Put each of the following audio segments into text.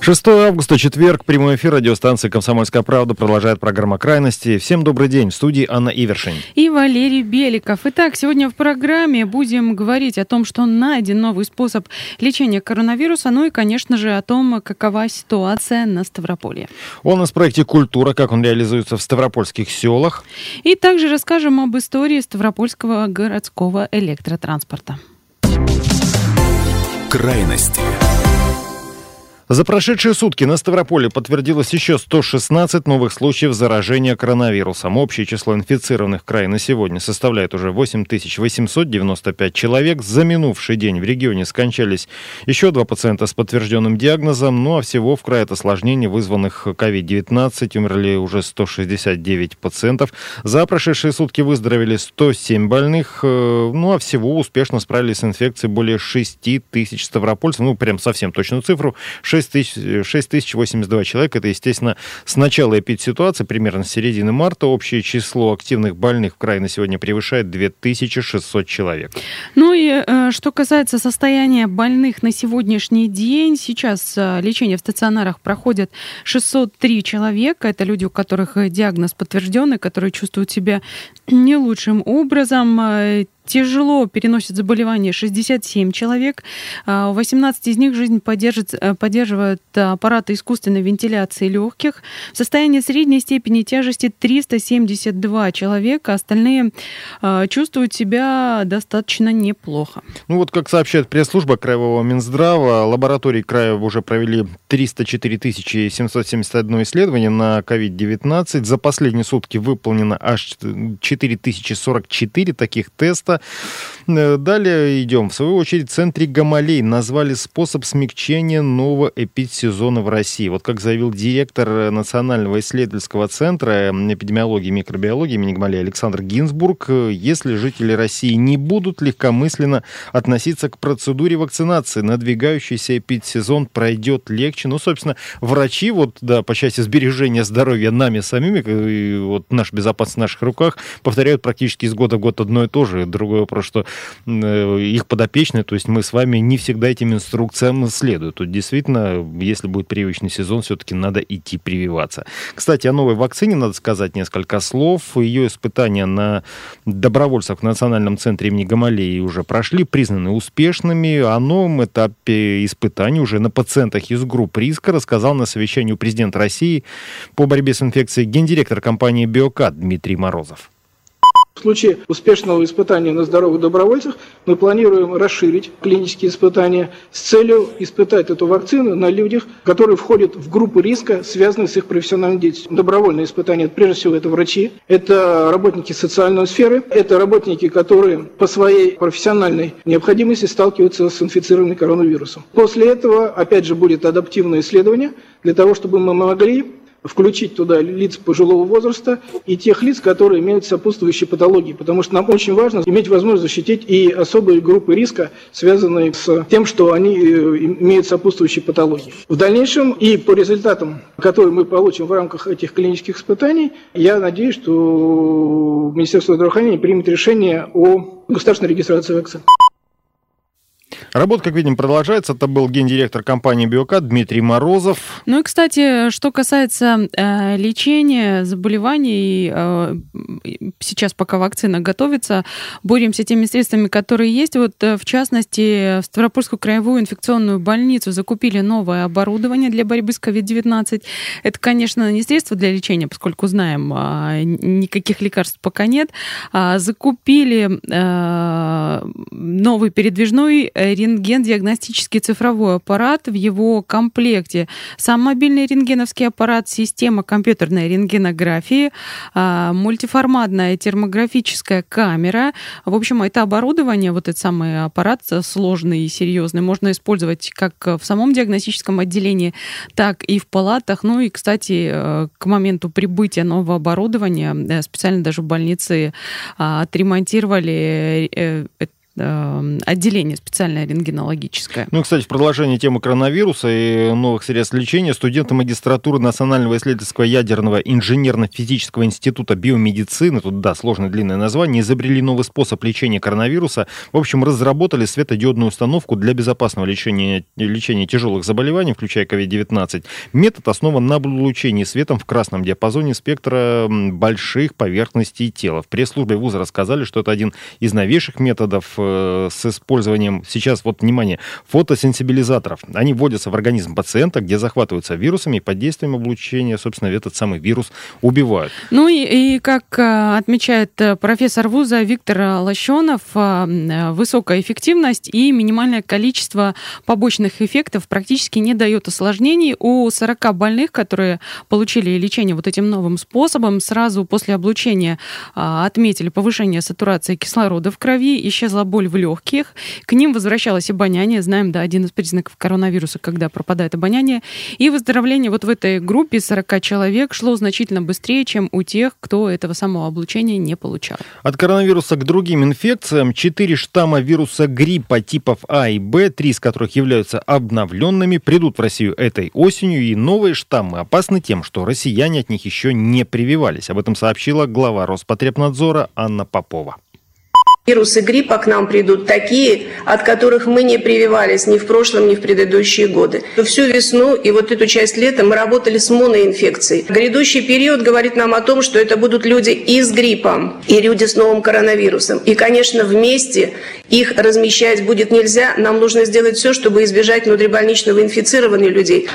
6 августа, четверг, прямой эфир радиостанции «Комсомольская правда» продолжает программа «Крайности». Всем добрый день. В студии Анна Ивершин. И Валерий Беликов. Итак, сегодня в программе будем говорить о том, что найден новый способ лечения коронавируса, ну и, конечно же, о том, какова ситуация на Ставрополье. У нас в проекте «Культура», как он реализуется в ставропольских селах. И также расскажем об истории Ставропольского городского электротранспорта. Крайности. За прошедшие сутки на Ставрополе подтвердилось еще 116 новых случаев заражения коронавирусом. Общее число инфицированных в крае на сегодня составляет уже 8895 человек. За минувший день в регионе скончались еще два пациента с подтвержденным диагнозом. Ну а всего в крае от осложнений, вызванных COVID-19, умерли уже 169 пациентов. За прошедшие сутки выздоровели 107 больных. Э, ну а всего успешно справились с инфекцией более 6 тысяч ставропольцев. Ну прям совсем точную цифру. 6 тысяч, 6 тысяч 82 человека. Это, естественно, с начала эпидситуации, примерно с середины марта. Общее число активных больных в крае на сегодня превышает 2600 человек. Ну и э, что касается состояния больных на сегодняшний день, сейчас э, лечение в стационарах проходит 603 человека. Это люди, у которых диагноз подтвержденный, которые чувствуют себя не лучшим образом. Э, тяжело переносят заболевание 67 человек. 18 а, из них жизнь поддержит, э, поддерживают аппараты искусственной вентиляции легких. В состоянии средней степени тяжести 372 человека. Остальные а, чувствуют себя достаточно неплохо. Ну вот, как сообщает пресс-служба Краевого Минздрава, лаборатории края уже провели 304 771 исследование на COVID-19. За последние сутки выполнено аж 4044 таких теста. Э, далее идем. В свою очередь, в центре Гамалей назвали способ смягчения нового эпидсезона в России. Вот как заявил директор Национального исследовательского центра эпидемиологии и микробиологии имени Гамалея Александр Гинзбург, э, если жители России не будут легкомысленно относиться к процедуре вакцинации, надвигающийся эпидсезон пройдет легче. Ну, собственно, врачи, вот, да, по части сбережения здоровья нами самими, и вот наша безопасность в наших руках, повторяют практически из года в год одно и то же. Друг Другой вопрос, что э, их подопечные, то есть мы с вами не всегда этим инструкциям следуют. Тут действительно, если будет привычный сезон, все-таки надо идти прививаться. Кстати, о новой вакцине надо сказать несколько слов. Ее испытания на добровольцах в Национальном центре имени Гамалеи уже прошли, признаны успешными. О новом этапе испытаний уже на пациентах из групп риска рассказал на совещании у президента России по борьбе с инфекцией гендиректор компании «Биокат» Дмитрий Морозов. В случае успешного испытания на здоровых добровольцах мы планируем расширить клинические испытания с целью испытать эту вакцину на людях, которые входят в группы риска, связанные с их профессиональной деятельностью. Добровольные испытания, прежде всего, это врачи, это работники социальной сферы, это работники, которые по своей профессиональной необходимости сталкиваются с инфицированным коронавирусом. После этого, опять же, будет адаптивное исследование для того, чтобы мы могли включить туда лиц пожилого возраста и тех лиц, которые имеют сопутствующие патологии, потому что нам очень важно иметь возможность защитить и особые группы риска, связанные с тем, что они э, имеют сопутствующие патологии. В дальнейшем и по результатам, которые мы получим в рамках этих клинических испытаний, я надеюсь, что Министерство здравоохранения примет решение о государственной регистрации вакцин. Работа, как видим, продолжается. Это был гендиректор компании «Биокат» Дмитрий Морозов. Ну и, кстати, что касается э, лечения заболеваний, э, сейчас пока вакцина готовится, боремся теми средствами, которые есть. Вот, э, в частности, в Ставропольскую краевую инфекционную больницу закупили новое оборудование для борьбы с COVID-19. Это, конечно, не средство для лечения, поскольку знаем, э, никаких лекарств пока нет. А закупили э, новый передвижной рентген-диагностический цифровой аппарат в его комплекте. Сам мобильный рентгеновский аппарат, система компьютерной рентгенографии, а, мультиформат громадная термографическая камера. В общем, это оборудование, вот этот самый аппарат сложный и серьезный, можно использовать как в самом диагностическом отделении, так и в палатах. Ну и, кстати, э, к моменту прибытия нового оборудования э, специально даже в больнице а, отремонтировали э, отделение специальное рентгенологическое. Ну, кстати, в продолжении темы коронавируса и новых средств лечения студенты магистратуры Национального исследовательского ядерного инженерно-физического института биомедицины, тут, да, сложное длинное название, изобрели новый способ лечения коронавируса. В общем, разработали светодиодную установку для безопасного лечения, лечения тяжелых заболеваний, включая COVID-19. Метод основан на облучении светом в красном диапазоне спектра больших поверхностей тела. В пресс-службе вуза рассказали, что это один из новейших методов э, с использованием, сейчас вот, внимание, фотосенсибилизаторов. Они вводятся в организм пациента, где захватываются вирусами и под действием облучения, собственно, этот самый вирус убивают. Ну и, и как э, отмечает э, профессор вуза Виктор Лощенов, высокая эффективность и минимальное количество побочных эффектов практически не дает осложнений. У 40 больных, которые получили лечение вот этим новым способом, сразу после облучения отметили повышение сатурации кислорода в крови, исчезла боль боль в легких, к ним возвращалось обоняние, знаем, да, один из признаков коронавируса, когда пропадает обоняние, и выздоровление вот в этой группе 40 человек шло значительно быстрее, чем у тех, кто этого самого облучения не получал. От коронавируса к другим инфекциям четыре штамма вируса гриппа типов А и Б, три из которых являются обновленными, придут в Россию этой осенью, и новые штаммы опасны тем, что россияне от них еще не прививались. Об этом сообщила глава Роспотребнадзора Анна Попова. Вирусы гриппа к нам придут такие, от которых мы не прививались ни в прошлом, ни в предыдущие годы. Всю весну и вот эту часть лета мы работали с моноинфекцией. Грядущий период говорит нам о том, что это будут люди и с гриппом, и люди с новым коронавирусом. И, конечно, вместе их размещать будет нельзя. Нам нужно сделать все, чтобы избежать внутрибольничного инфицирования людей.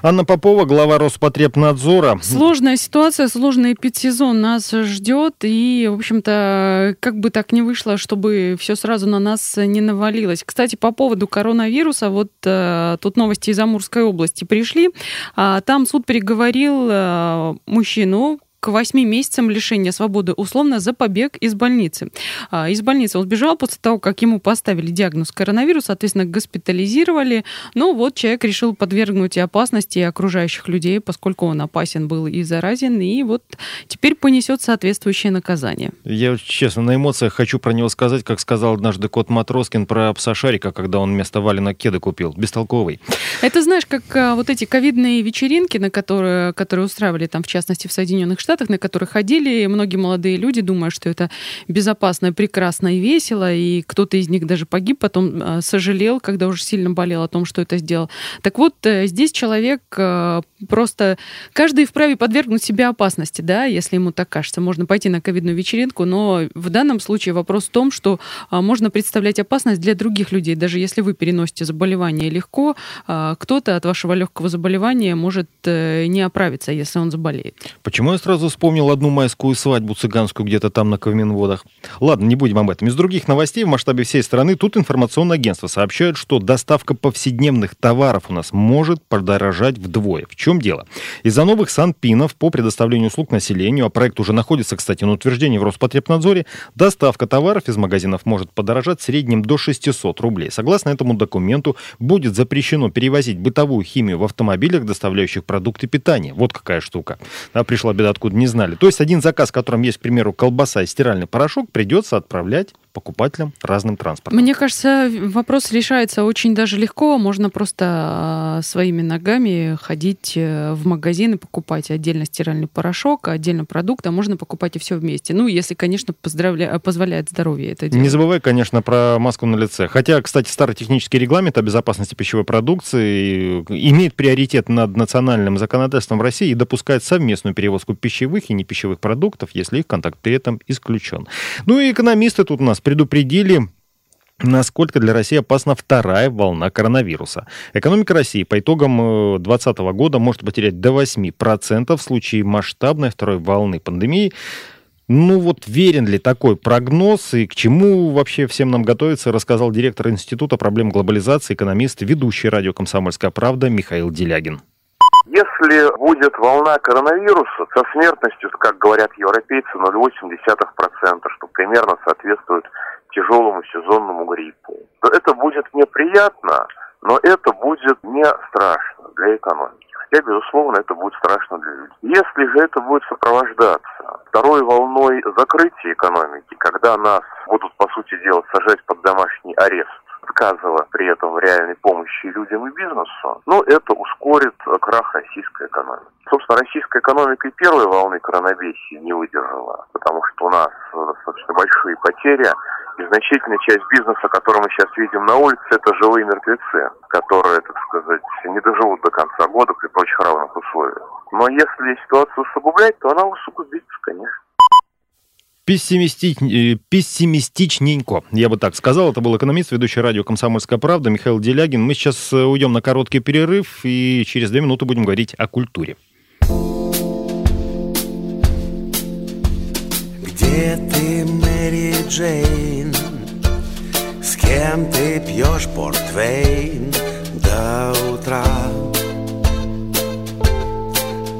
Анна Попова, глава Роспотребнадзора. Сложная ситуация, сложный эпидсезон нас ждет. И, в общем-то, как бы так ни вышло, чтобы все сразу на нас не навалилось. Кстати, по поводу коронавируса, вот э, тут новости из Амурской области пришли. А, там суд приговорил э, мужчину, к 8 месяцам лишения свободы условно за побег из больницы. А, из больницы он сбежал после того, как ему поставили диагноз коронавирус, соответственно, госпитализировали. Но вот человек решил подвергнуть опасности окружающих людей, поскольку он опасен был и заразен, и вот теперь понесет соответствующее наказание. Я, честно, на эмоциях хочу про него сказать, как сказал однажды кот Матроскин про пса Шарика, когда он вместо валена кеды купил. Бестолковый. Это знаешь, как а, вот эти ковидные вечеринки, на которые, которые устраивали там, в частности, в Соединенных Штатах, Штатах, на которых ходили многие молодые люди, думая, что это безопасно, прекрасно и весело, и кто-то из них даже погиб, потом а, сожалел, когда уже сильно болел о том, что это сделал. Так вот, э, здесь человек э, просто... Каждый вправе подвергнуть себя опасности, да, если ему так кажется. Можно пойти на ковидную вечеринку, но в данном случае вопрос в том, что а, можно представлять опасность для других людей. Даже если вы переносите заболевание легко, а, кто-то от вашего легкого заболевания может э, не оправиться, если он заболеет. Почему я сразу сразу вспомнил одну майскую свадьбу цыганскую где-то там на Каменводах. Ладно, не будем об этом. Из других новостей в масштабе всей страны тут информационное агентство сообщает, что доставка повседневных товаров у нас может подорожать вдвое. В чем дело? Из-за новых санпинов по предоставлению услуг населению, а проект уже находится, кстати, на утверждении в Роспотребнадзоре, доставка товаров из магазинов может подорожать в среднем до 600 рублей. Согласно этому документу, будет запрещено перевозить бытовую химию в автомобилях, доставляющих продукты питания. Вот какая штука. Пришла беда, откуда откуда не знали. То есть один заказ, в котором есть, к примеру, колбаса и стиральный порошок, придется отправлять покупателям разным транспортом. Мне кажется, вопрос решается очень даже легко. Можно просто а, своими ногами ходить э, в магазин и покупать отдельно стиральный порошок, отдельно продукт, а можно покупать и все вместе. Ну, если, конечно, поздравля... позволяет здоровье это делать. Не забывай, конечно, про маску на лице. Хотя, кстати, старый технический регламент о безопасности пищевой продукции имеет приоритет над национальным законодательством России и допускает совместную перевозку пищевых и непищевых продуктов, если их контакт при этом исключен. Ну и экономисты тут у нас предупредили насколько для России опасна вторая волна коронавируса. Экономика России по итогам 2020 э, года может потерять до 8% в случае масштабной второй волны пандемии. Ну вот верен ли такой прогноз и к чему вообще всем нам готовиться, рассказал директор Института проблем глобализации, экономист, ведущий радио «Комсомольская правда» Михаил Делягин. Если будет волна коронавируса со смертностью, как говорят европейцы, 0,8%, что примерно соответствует тяжелому сезонному гриппу, то это будет неприятно, но это будет не страшно для экономики. Хотя, безусловно, это будет страшно для людей. Если же это будет сопровождаться второй волной закрытия экономики, когда нас будут, по сути дела, сажать под домашний арест, отказывая при этом в реальной помощи людям и бизнесу, ну, это ускорит крах российской экономики. Собственно, российская экономика и первой волны коронавируса не выдержала, потому что у нас достаточно большие потери, и значительная часть бизнеса, который мы сейчас видим на улице, это живые мертвецы, которые, так сказать, не доживут до конца года при прочих равных условиях. Но если ситуацию усугублять, то она усугубится, конечно. Пессимистич... Э, пессимистичненько, я бы так сказал. Это был экономист, ведущий радио «Комсомольская правда» Михаил Делягин. Мы сейчас э, уйдем на короткий перерыв и через две минуты будем говорить о культуре. Где ты, Мэри Джейн? С кем ты пьешь портвейн до утра?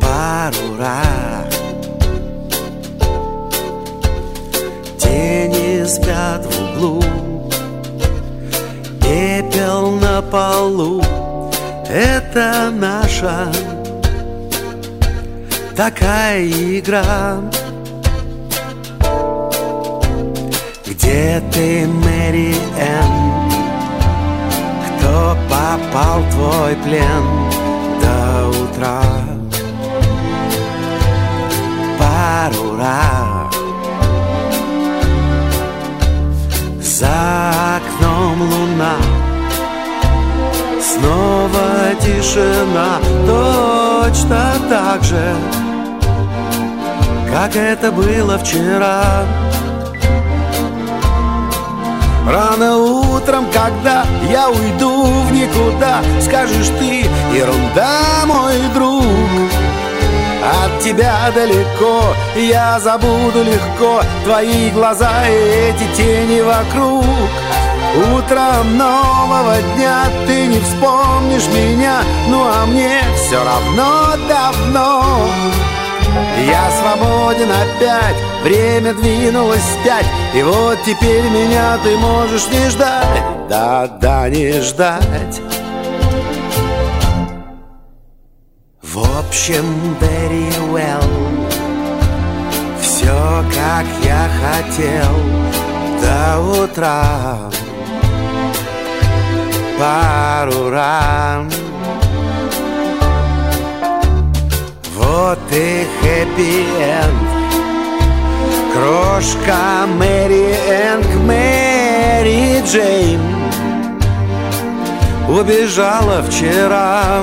Пару раз спят в углу Пепел на полу Это наша такая игра Где ты, Мэри Энн? Кто попал в твой плен до утра? Пару раз За окном луна. Снова тишина. Точно так же Как это было вчера. Рано утром, когда я уйду в никуда Скажешь ты, ерунда, мой друг От тебя далеко, я забуду легко. Твои глаза и эти тени вокруг. Утром нового дня ты не вспомнишь меня. Ну а мне все равно давно. Я свободен опять, время двинулось вспять И вот теперь меня ты можешь не ждать. Да-да, не ждать общем, very well Все, как я хотел До утра. Пару раз Вот и хэппи-энд Крошка Мэри Энг, Мэри Джейн Убежала вчера